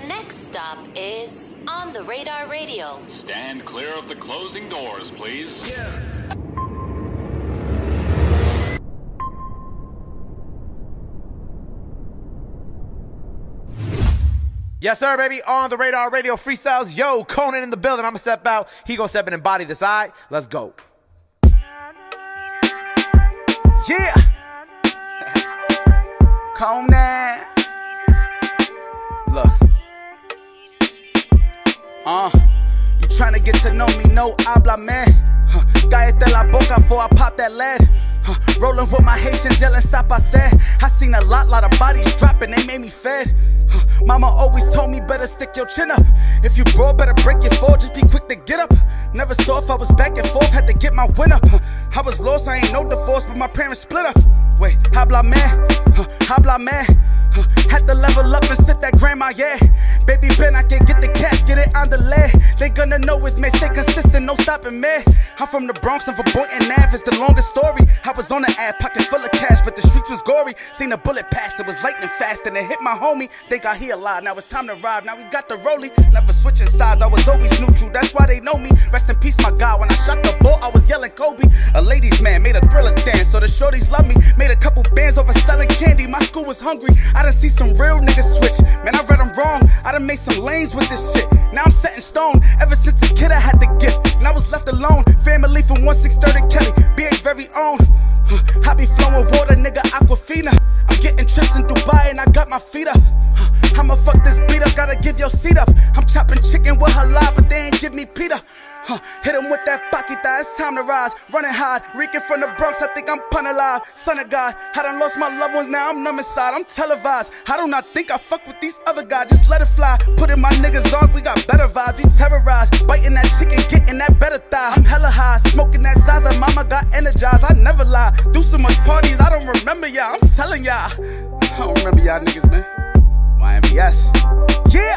The next stop is On the Radar Radio. Stand clear of the closing doors, please. Yes, sir, baby. On the radar radio freestyles. Yo, Conan in the building. I'm gonna step out. He gonna step in and body this. All right, let's go. Yeah. Conan. Uh, you trying to get to know me? No habla, man. Huh. Cállate la boca before I pop that lead. Huh. Rolling with my Haitians, yelling sak pase. I seen a lot, lot of bodies dropping, they made me fed. Huh. Mama always told me better stick your chin up. If you broke, better break your fall, just be quick to get up. Never saw if I was back and forth, had to get my win up. Huh. I was lost, I ain't no divorce, but my parents split up. Wait, habla man, huh. habla man. Huh. Had to level up and sit that grandma, yeah. Baby Ben, I can get the cash, get it on the leg. They gonna know it's me, stay consistent, no stopping me. I'm from the Bronx, I'm from Boynton Ave, it's the longest story. I was on the ad, pocket full of cash, but the streets was gory. Seen a bullet pass, it was lightning fast, and it hit my homie. Think I hear alive, now it's time to ride. Now we got the rollie, never switching sides, I was always neutral, that's why they know me. Rest in peace, my God. When I shot the ball, I was yelling Kobe. A ladies' man made a thriller dance, so the shorties love me. Made a couple bands over selling candy, my school was hungry. I done see some real niggas switch. Man, I read them wrong, I done made some lanes with this shit. Now I'm set in stone. Ever since a kid, I had the gift, and I was left alone. Family from 1630 Kelly, very own. I be flowing water, nigga, Aquafina. I'm getting trips in Dubai, and I got my feet up. I'ma fuck this beat up, gotta give your seat up. I'm chopping chicken with halal, but they ain't give me Peter. Huh, hit him with that paquita, it's time to rise. Running hard, reeking from the Bronx, I think I'm Pun alive. Son of God, I done lost my loved ones, now I'm numb inside, I'm televised. I do not think I fuck with these other guys, just let it fly. Putting my niggas on, we got better vibes, we terrorize. Biting never lie. Do so much parties, I don't remember y'all. I'm telling y'all. I don't remember y'all niggas, man. YNVS. Yeah,